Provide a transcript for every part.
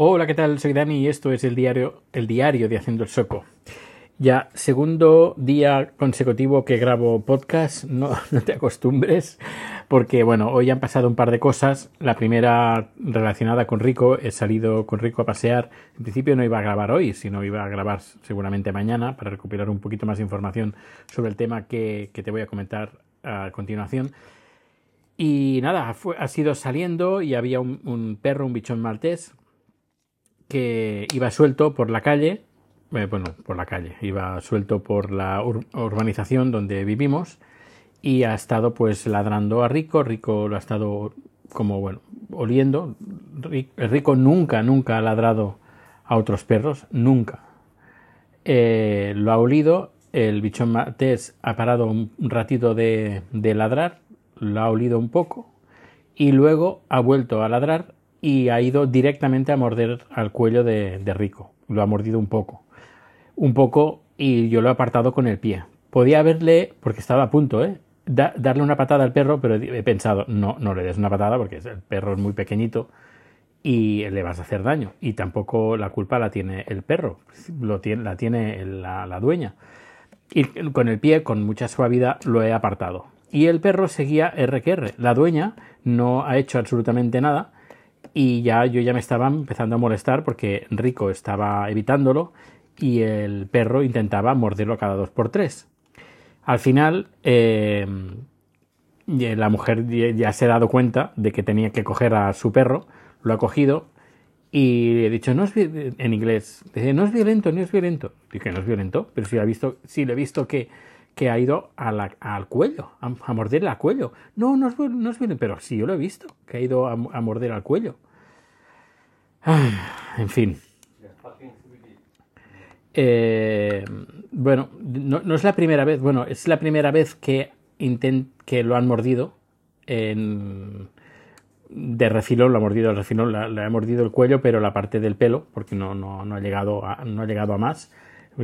Hola, ¿qué tal? Soy Dani y esto es el diario, el diario de Haciendo el Soco. Ya, segundo día consecutivo que grabo podcast, no, te acostumbres, porque bueno, hoy han pasado un par de cosas. La primera relacionada con Rico, he salido con Rico a pasear. En principio no iba a grabar hoy, sino iba a grabar seguramente mañana para recuperar un poquito más de información sobre el tema que, te voy a comentar a continuación. Y nada, ha sido saliendo y había un, un, perro, un bichón maltés, que iba suelto por la calle, eh, bueno, por la calle, iba suelto por la ur urbanización donde vivimos y ha estado pues ladrando a Rico, Rico lo ha estado como, bueno, oliendo. Rico nunca, nunca ha ladrado a otros perros, nunca. Eh, lo ha olido, el bichón maltés ha parado un ratito de, de ladrar, lo ha olido un poco y luego ha vuelto a ladrar y ha ido directamente a morder al cuello de, de, Rico. Lo ha mordido un poco. Un poco y yo lo he apartado con el pie. Podía haberle, porque estaba a punto, ¿eh? Da, darle una patada al perro, pero he pensado, no, no le des una patada porque el perro es muy pequeñito y le vas a hacer daño. Y tampoco la culpa la tiene el perro, lo tiene, la tiene la, la dueña. Y con el pie, con mucha suavidad, lo he apartado y el perro seguía R que R. La dueña no ha hecho absolutamente nada y ya yo ya me estaba empezando a molestar porque Rico estaba evitándolo y el perro intentaba morderlo cada dos por tres. Al final eh, la mujer ya se ha dado cuenta de que tenía que coger a su perro, lo ha cogido y he dicho, no es en inglés, no es violento, no es violento. Dije, no es violento, pero si visto, si le he visto que que ha ido al cuello, a, a, morderle al cuello. No, no es, no pero sí, yo lo he visto, que ha ido a, morder al cuello. En fin. Eh, bueno, no, no, es la primera vez, bueno, es la primera vez que, intent, que lo han mordido en, de refilón, lo ha mordido el refilón, le ha mordido el cuello, pero la parte del pelo, porque no, no, no, ha, llegado a, no ha llegado a más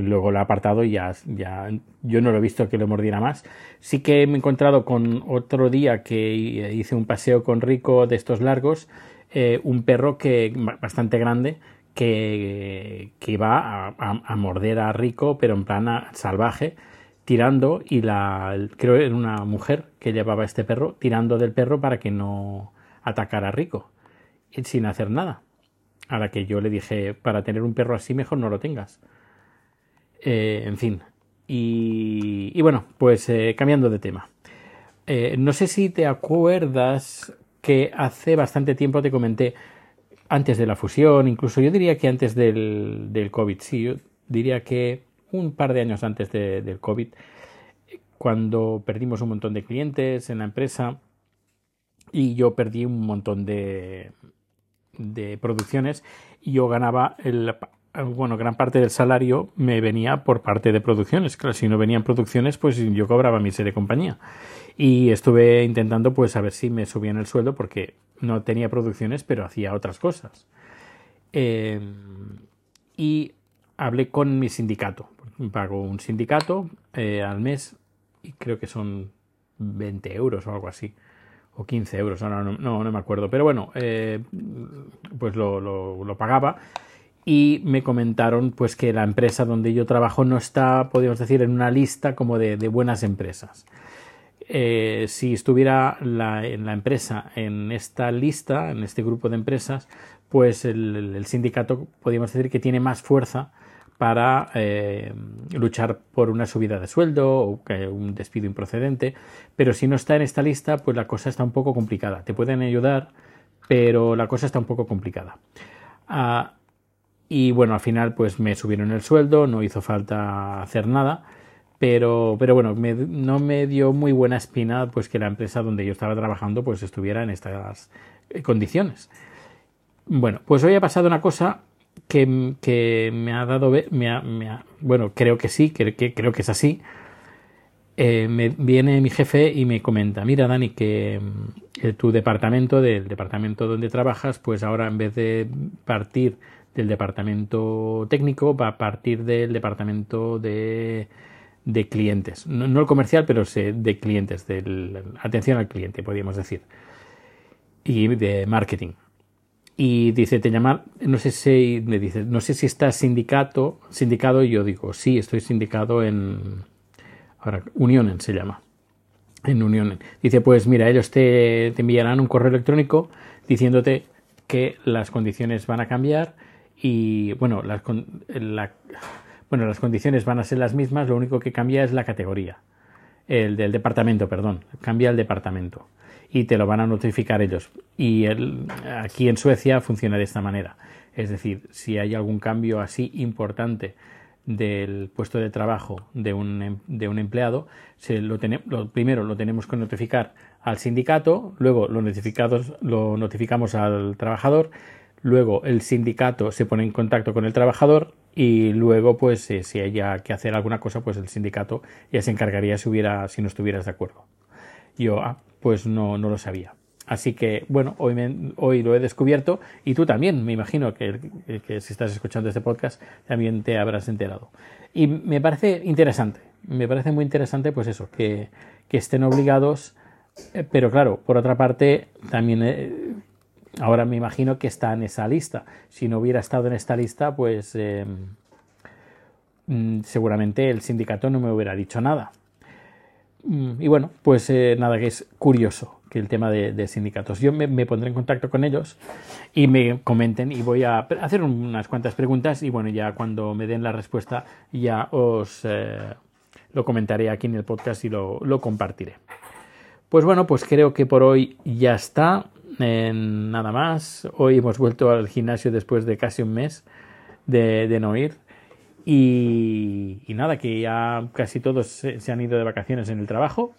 luego lo ha apartado y ya, ya yo no lo he visto que lo mordiera más. Sí que me he encontrado con otro día que hice un paseo con Rico de estos largos, eh, un perro que bastante grande que, que iba a, morder a Rico, pero en plan salvaje, tirando y la creo era una mujer que llevaba este perro tirando del perro para que no atacara a Rico sin hacer nada. A la que yo le dije, para tener un perro así mejor no lo tengas. Eh, en fin. Y, bueno, pues eh, cambiando de tema. Eh, no sé si te acuerdas que hace bastante tiempo te comenté, antes de la fusión, incluso yo diría que antes del, del COVID, sí, yo diría que un par de años antes de, del COVID, cuando perdimos un montón de clientes en la empresa y yo perdí un montón de, de producciones y yo ganaba el, bueno, gran parte del salario me venía por parte de producciones. Claro, si no venían producciones, pues yo cobraba mi serie de compañía. Y estuve intentando, pues, a ver si me subían el sueldo porque no tenía producciones, pero hacía otras cosas. Eh, y hablé con mi sindicato. Pago un sindicato eh, al mes y creo que son 20 euros o algo así. O 15 euros, ahora no, no, no me acuerdo. Pero bueno, eh, pues lo, lo pagaba y me comentaron pues que la empresa donde yo trabajo no está, podríamos decir, en una lista como de, buenas empresas. Eh, si estuviera la, en la empresa en esta lista, en este grupo de empresas, pues el, sindicato podríamos decir que tiene más fuerza para eh, luchar por una subida de sueldo o un despido improcedente, pero si no está en esta lista, pues la cosa está un poco complicada. Te pueden ayudar, pero la cosa está un poco complicada. Uh, y bueno, al final pues me subieron el sueldo, no hizo falta hacer nada, pero, pero bueno, me, no me dio muy buena espina pues que la empresa donde yo estaba trabajando pues estuviera en estas condiciones. Bueno, pues hoy ha pasado una cosa que, que me ha dado, me ha, bueno, creo que sí, que, creo que es así. Eh, me viene mi jefe y me comenta, mira Dani, que eh, tu departamento, del departamento donde trabajas, pues ahora en vez de partir del departamento técnico va a partir del departamento de, de clientes. No, no, el comercial, pero de clientes, de atención al cliente, podríamos decir. Y de marketing. y dice, te llama, no sé si, me dice, no sé si estás sindicato, sindicado, y yo digo, sí, estoy sindicado en, ahora, Unionen se llama, en Unionen. Dice, pues mira, ellos te, te enviarán un correo electrónico diciéndote que las condiciones van a cambiar y, bueno, las, la, bueno, las condiciones van a ser las mismas, lo único que cambia es la categoría, el del departamento, perdón, cambia el departamento y te lo van a notificar ellos. Y el, aquí en Suecia funciona de esta manera. Es decir, si hay algún cambio así importante del puesto de trabajo de un, em, de un empleado, se lo, lo primero lo tenemos que notificar al sindicato, luego lo, notificados, lo notificamos al trabajador, luego el sindicato se pone en contacto con el trabajador y luego pues eh, si haya que hacer alguna cosa pues el sindicato ya se encargaría si hubiera si no estuvieras de acuerdo. Yo, ah, pues no, no lo sabía. Así que, bueno, hoy, hoy lo he descubierto y tú también, me imagino que, que, si estás escuchando este podcast también te habrás enterado. Y me parece interesante, me parece muy interesante pues eso, que, que estén obligados, eh, pero claro, por otra parte, también eh, ahora me imagino que está en esa lista. Si no hubiera estado en esta lista, pues eh, mm, seguramente el sindicato no me hubiera dicho nada. Mm, y bueno, pues eh, nada, que es curioso que el tema de, sindicatos. Yo me, pondré en contacto con ellos y me comenten y voy a hacer unas cuantas preguntas y bueno, ya cuando me den la respuesta ya os eh, lo comentaré aquí en el podcast y lo, compartiré. Pues bueno, pues creo que por hoy ya está. Nada más. Hoy hemos vuelto al gimnasio después de casi un mes de, no ir. Y, nada, que ya casi todos se, han ido de vacaciones en el trabajo.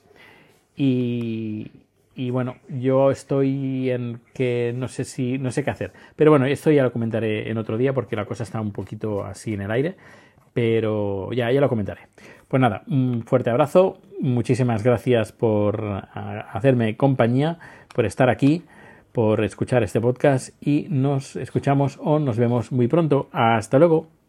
Y, bueno, yo estoy en que no sé si no sé qué hacer. Pero bueno, esto ya lo comentaré en otro día porque la cosa está un poquito así en el aire. Pero ya, ya lo comentaré. Pues nada, un fuerte abrazo. Muchísimas gracias por hacerme compañía, por estar aquí, por escuchar este podcast y nos escuchamos o nos vemos muy pronto. Hasta luego.